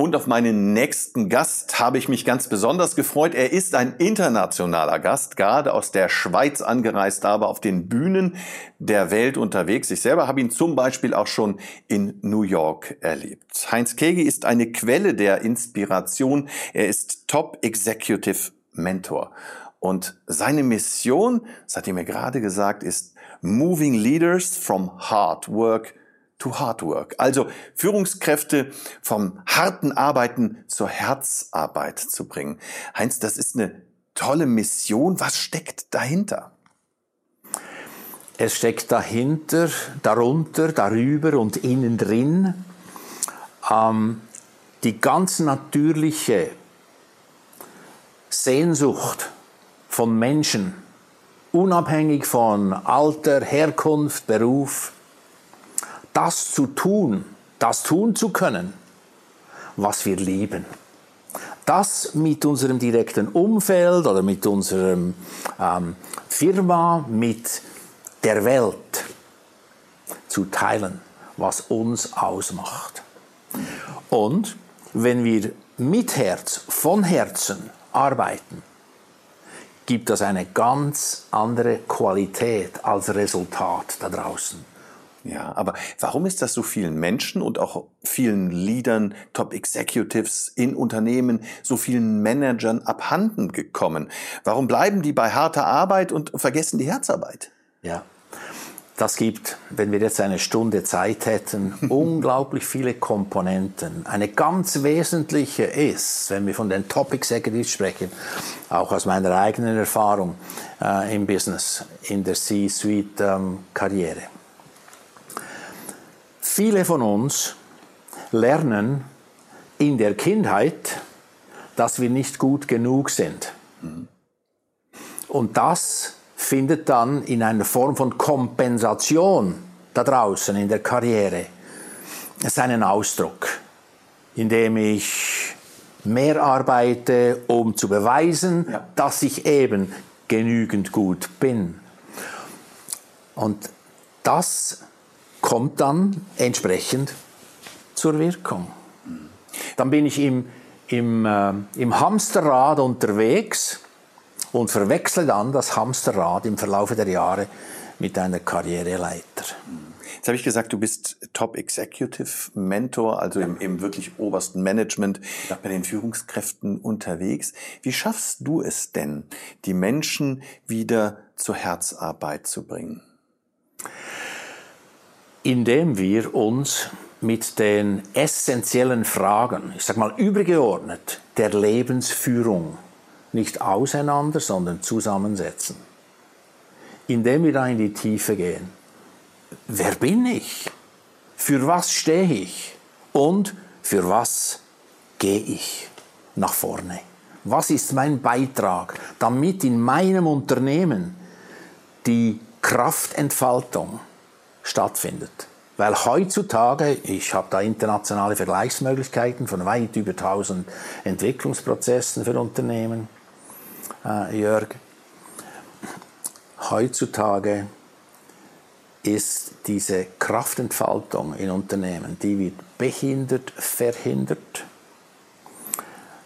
Und auf meinen nächsten Gast habe ich mich ganz besonders gefreut. Er ist ein internationaler Gast, gerade aus der Schweiz angereist, aber auf den Bühnen der Welt unterwegs. Ich selber habe ihn zum Beispiel auch schon in New York erlebt. Heinz Kegi ist eine Quelle der Inspiration. Er ist Top Executive Mentor. Und seine Mission, das hat er mir gerade gesagt, ist Moving Leaders from Hard Work to Hard Work. Also Führungskräfte vom harten Arbeiten zur Herzarbeit zu bringen. Heinz, das ist eine tolle Mission. Was steckt dahinter? Es steckt dahinter, darunter, darüber und innen drin ähm, die ganz natürliche Sehnsucht von Menschen, unabhängig von Alter, Herkunft, Beruf, das zu tun, das tun zu können, was wir lieben. Das mit unserem direkten Umfeld oder mit unserem ähm, Firma, mit der Welt zu teilen, was uns ausmacht. Und wenn wir mit Herz, von Herzen arbeiten, gibt das eine ganz andere Qualität als Resultat da draußen. Ja, aber warum ist das so vielen Menschen und auch vielen Leadern, Top Executives in Unternehmen, so vielen Managern abhanden gekommen? Warum bleiben die bei harter Arbeit und vergessen die Herzarbeit? Ja, das gibt, wenn wir jetzt eine Stunde Zeit hätten, unglaublich viele Komponenten. Eine ganz wesentliche ist, wenn wir von den Top Executives sprechen, auch aus meiner eigenen Erfahrung äh, im Business, in der C-Suite-Karriere. Ähm, Viele von uns lernen in der Kindheit, dass wir nicht gut genug sind. Und das findet dann in einer Form von Kompensation da draußen in der Karriere seinen Ausdruck, indem ich mehr arbeite, um zu beweisen, ja. dass ich eben genügend gut bin. Und das kommt dann entsprechend zur Wirkung. Dann bin ich im, im, äh, im Hamsterrad unterwegs und verwechsle dann das Hamsterrad im Verlauf der Jahre mit einer Karriereleiter. Jetzt habe ich gesagt, du bist Top Executive Mentor, also im, im wirklich obersten Management ja. bei den Führungskräften unterwegs. Wie schaffst du es denn, die Menschen wieder zur Herzarbeit zu bringen? Indem wir uns mit den essentiellen Fragen, ich sag mal übergeordnet, der Lebensführung nicht auseinander, sondern zusammensetzen. Indem wir da in die Tiefe gehen. Wer bin ich? Für was stehe ich? Und für was gehe ich nach vorne? Was ist mein Beitrag, damit in meinem Unternehmen die Kraftentfaltung stattfindet. Weil heutzutage, ich habe da internationale Vergleichsmöglichkeiten von weit über 1000 Entwicklungsprozessen für Unternehmen, äh, Jörg, heutzutage ist diese Kraftentfaltung in Unternehmen, die wird behindert, verhindert,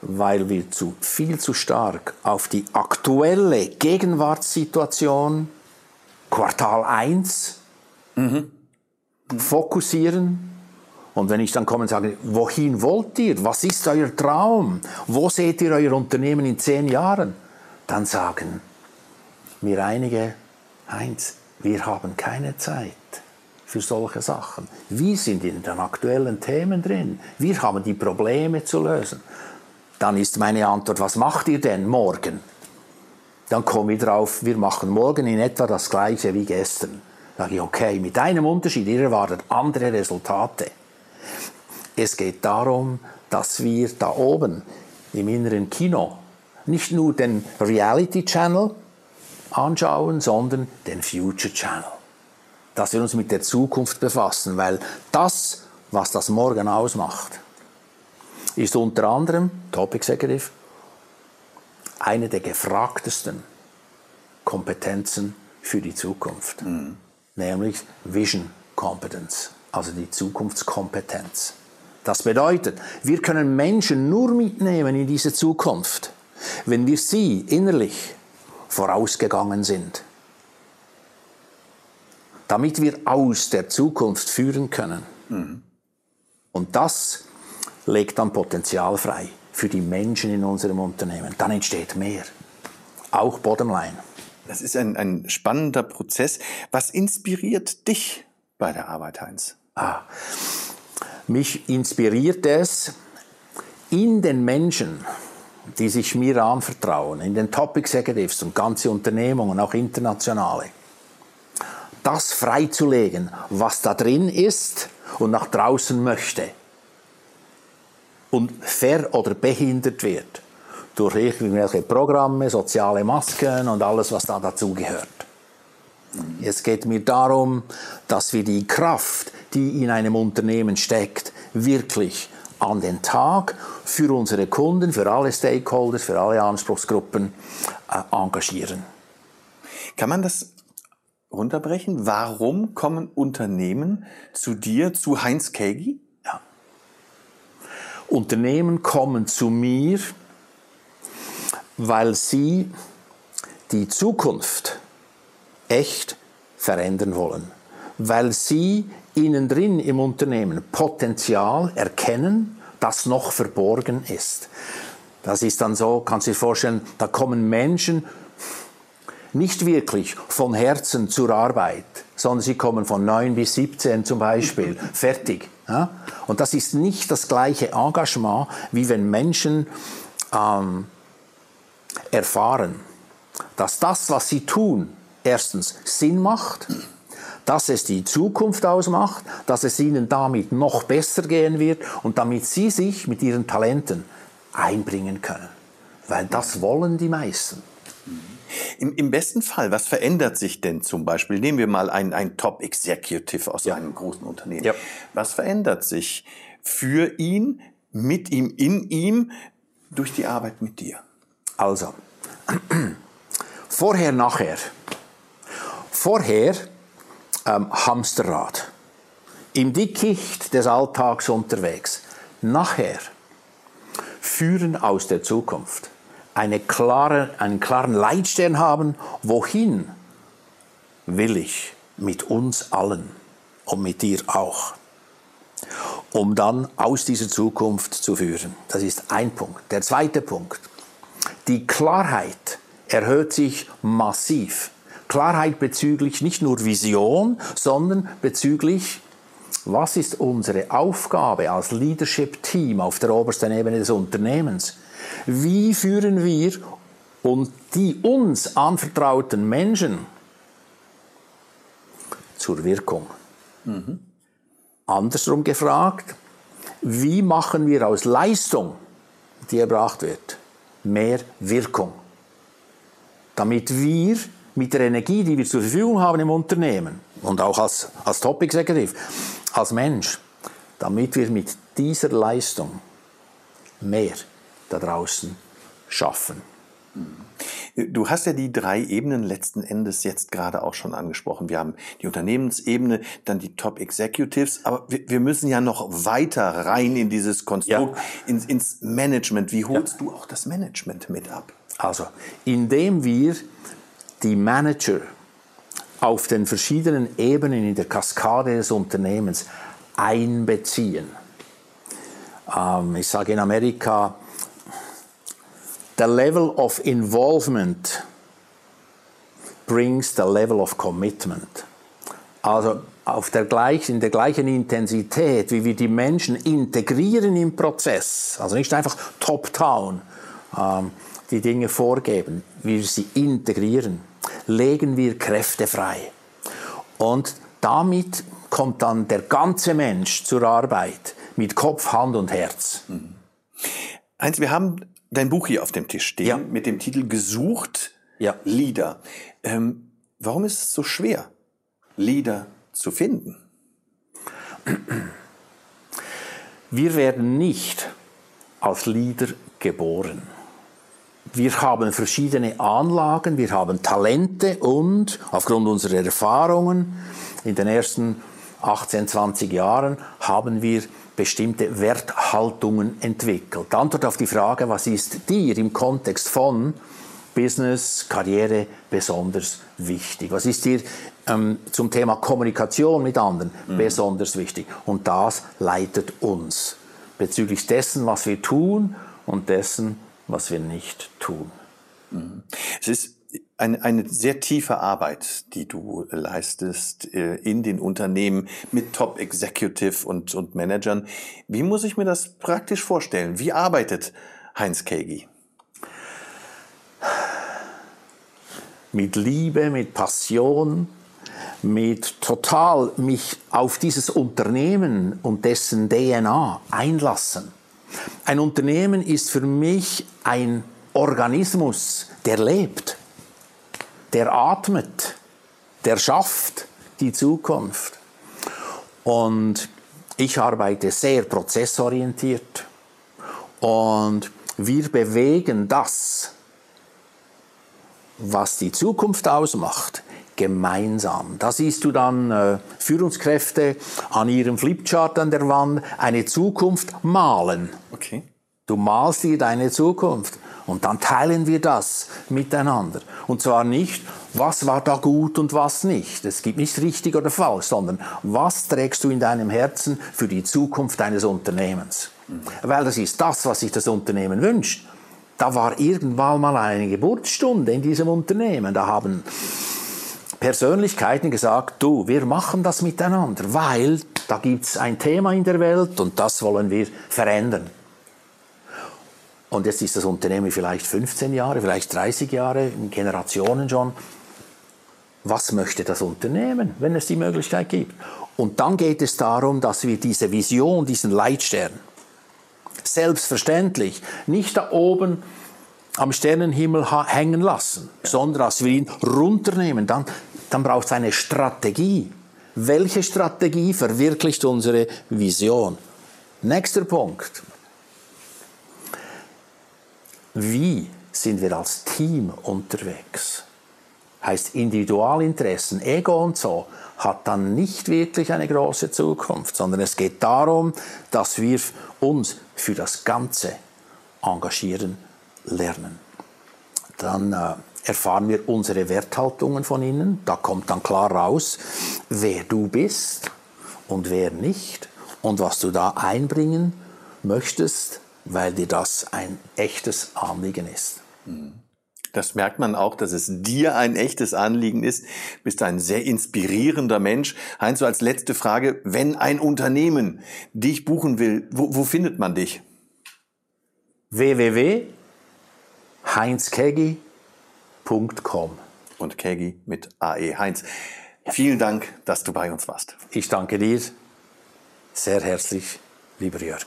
weil wir zu viel zu stark auf die aktuelle Gegenwartssituation Quartal 1 Mhm. Fokussieren. Und wenn ich dann komme und sage, wohin wollt ihr? Was ist euer Traum? Wo seht ihr euer Unternehmen in zehn Jahren? Dann sagen mir einige, Heinz, wir haben keine Zeit für solche Sachen. Wir sind in den aktuellen Themen drin. Wir haben die Probleme zu lösen. Dann ist meine Antwort, was macht ihr denn morgen? Dann komme ich drauf, wir machen morgen in etwa das gleiche wie gestern sage ich, okay, mit einem Unterschied, ihr erwartet andere Resultate. Es geht darum, dass wir da oben im inneren Kino nicht nur den Reality Channel anschauen, sondern den Future Channel. Dass wir uns mit der Zukunft befassen, weil das, was das Morgen ausmacht, ist unter anderem Top Executive eine der gefragtesten Kompetenzen für die Zukunft, mhm. Nämlich Vision Competence, also die Zukunftskompetenz. Das bedeutet, wir können Menschen nur mitnehmen in diese Zukunft, wenn wir sie innerlich vorausgegangen sind, damit wir aus der Zukunft führen können. Mhm. Und das legt dann Potenzial frei für die Menschen in unserem Unternehmen. Dann entsteht mehr. Auch Bottomline. Das ist ein, ein spannender Prozess. Was inspiriert dich bei der Arbeit, Heinz? Ah, mich inspiriert es, in den Menschen, die sich mir anvertrauen, in den Top Executives und ganze Unternehmungen, auch internationale, das freizulegen, was da drin ist und nach draußen möchte und ver- oder behindert wird durch irgendwelche Programme, soziale Masken und alles, was da dazugehört. Es geht mir darum, dass wir die Kraft, die in einem Unternehmen steckt, wirklich an den Tag für unsere Kunden, für alle Stakeholders, für alle Anspruchsgruppen äh, engagieren. Kann man das runterbrechen? Warum kommen Unternehmen zu dir, zu Heinz Kegi? Ja. Unternehmen kommen zu mir, weil sie die Zukunft echt verändern wollen, weil sie innen drin im Unternehmen Potenzial erkennen, das noch verborgen ist. Das ist dann so, kannst du dir vorstellen, da kommen Menschen nicht wirklich von Herzen zur Arbeit, sondern sie kommen von 9 bis 17 zum Beispiel, fertig. Ja? Und das ist nicht das gleiche Engagement, wie wenn Menschen ähm, erfahren, dass das, was sie tun, erstens Sinn macht, dass es die Zukunft ausmacht, dass es ihnen damit noch besser gehen wird und damit sie sich mit ihren Talenten einbringen können. Weil das wollen die meisten. Im, Im, besten Fall, was verändert sich denn zum Beispiel? Nehmen wir mal einen, einen Top-Executive aus ja. einem großen Unternehmen. Ja. Was verändert sich für ihn, mit ihm, in ihm, durch die Arbeit mit dir? Also, vorher, nachher. Vorher ähm, Hamsterrad. Im Dickicht des Alltags unterwegs. Nachher führen aus der Zukunft. Eine klare, einen klaren Leitstern haben, wohin will ich mit uns allen und mit dir auch, um dann aus dieser Zukunft zu führen. Das ist ein Punkt. Der zweite Punkt, die Klarheit erhöht sich massiv. Klarheit bezüglich nicht nur Vision, sondern bezüglich, was ist unsere Aufgabe als Leadership-Team auf der obersten Ebene des Unternehmens? Wie führen wir und die uns anvertrauten Menschen zur Wirkung? Mhm. Andersrum gefragt, wie machen wir aus Leistung, die erbracht wird, mehr Wirkung. Damit wir mit der Energie, die wir zur Verfügung haben im Unternehmen und auch als, als Top-Executive, als Mensch, damit wir mit dieser Leistung mehr da draußen schaffen. Du hast ja die drei Ebenen letzten Endes jetzt gerade auch schon angesprochen. Wir haben die Unternehmensebene, dann die Top Executives, aber wir, wir müssen ja noch weiter rein in dieses Konstrukt, ja. ins, ins, Management. Wie holst ja. du auch das Management mit ab? Also, indem wir die Manager auf den verschiedenen Ebenen in der Kaskade des Unternehmens einbeziehen. Ähm, ich sage in Amerika, the level of involvement brings the level of commitment. Also auf der gleichen, in der gleichen Intensität, wie wir die Menschen integrieren im Prozess, also nicht einfach top-down ähm, die Dinge vorgeben, wie wir sie integrieren, legen wir Kräfte frei. Und damit kommt dann der ganze Mensch zur Arbeit mit Kopf, Hand und Herz. Mhm. Heinz, wir haben dein Buch hier auf dem Tisch stehen Ja. mit dem Titel Gesucht Ja. Lieder. Ähm, warum ist es so schwer, Lieder zu finden? Wir werden nicht als Leader geboren. Wir haben verschiedene Anlagen, wir haben Talente und aufgrund unserer Erfahrungen in den ersten 18, 20 Jahren haben wir bestimmte Werthaltungen entwickelt. Die Antwort auf die Frage, was ist dir im Kontext von Business, Karriere besonders wichtig? Was ist dir ähm, zum Thema Kommunikation mit anderen besonders wichtig? Und das leitet uns bezüglich dessen, was wir tun und dessen, was wir nicht tun. Es ist eine, eine sehr tiefe Arbeit, die du leistest äh, in den Unternehmen mit Top Executive und, und Managern. Wie muss ich mir das praktisch vorstellen? Wie arbeitet Heinz Kegi? mit Liebe, mit Passion, mit total mich auf dieses Unternehmen und dessen DNA einlassen. Ein Unternehmen ist für mich ein Organismus, der lebt, der atmet, der schafft die Zukunft. Und ich arbeite sehr prozessorientiert und wir bewegen das, was die Zukunft ausmacht, gemeinsam. Da siehst du dann äh, Führungskräfte an ihrem Flipchart an der Wand eine Zukunft malen. Okay. Du malst dir deine Zukunft und dann teilen wir das miteinander. Und zwar nicht, was war da gut und was nicht. Es gibt nicht richtig oder falsch, sondern was trägst du in deinem Herzen für die Zukunft deines Unternehmens. Weil das ist das, was sich das Unternehmen wünscht. Da war irgendwann mal eine Geburtsstunde in diesem Unternehmen. Da haben Persönlichkeiten gesagt, du, wir machen das miteinander, weil da gibt's ein Thema in der Welt und das wollen wir verändern. Und jetzt ist das Unternehmen vielleicht 15 Jahre, vielleicht 30 Jahre, in Generationen schon. Was möchte das Unternehmen, wenn es die Möglichkeit gibt? Und dann geht es darum, dass wir diese Vision, diesen Leitstern, selbstverständlich nicht da oben am Sternenhimmel hängen lassen, sondern dass wir ihn runternehmen. Dann, dann braucht es eine Strategie. Welche Strategie verwirklicht unsere Vision? Nächster Punkt. Wie sind wir als Team unterwegs? Heißt Individualinteressen, Ego und so hat dann nicht wirklich eine große Zukunft, sondern es geht darum, dass wir uns für das Ganze engagieren lernen. Dann äh, erfahren wir unsere Werthaltungen von innen. Da kommt dann klar raus, wer du bist und wer nicht und was du da einbringen möchtest, weil dir das ein echtes Anliegen ist. Das merkt man auch, dass es dir ein echtes Anliegen ist. Bist ein sehr inspirierender Mensch. Heinz, so als letzte Frage, wenn ein Unternehmen dich buchen will, wo, wo findet man dich? www.heinzkegi.com Und Kegi mit AE. Heinz, vielen Dank, dass du bei uns warst. Ich danke dir sehr herzlich, lieber Jörg.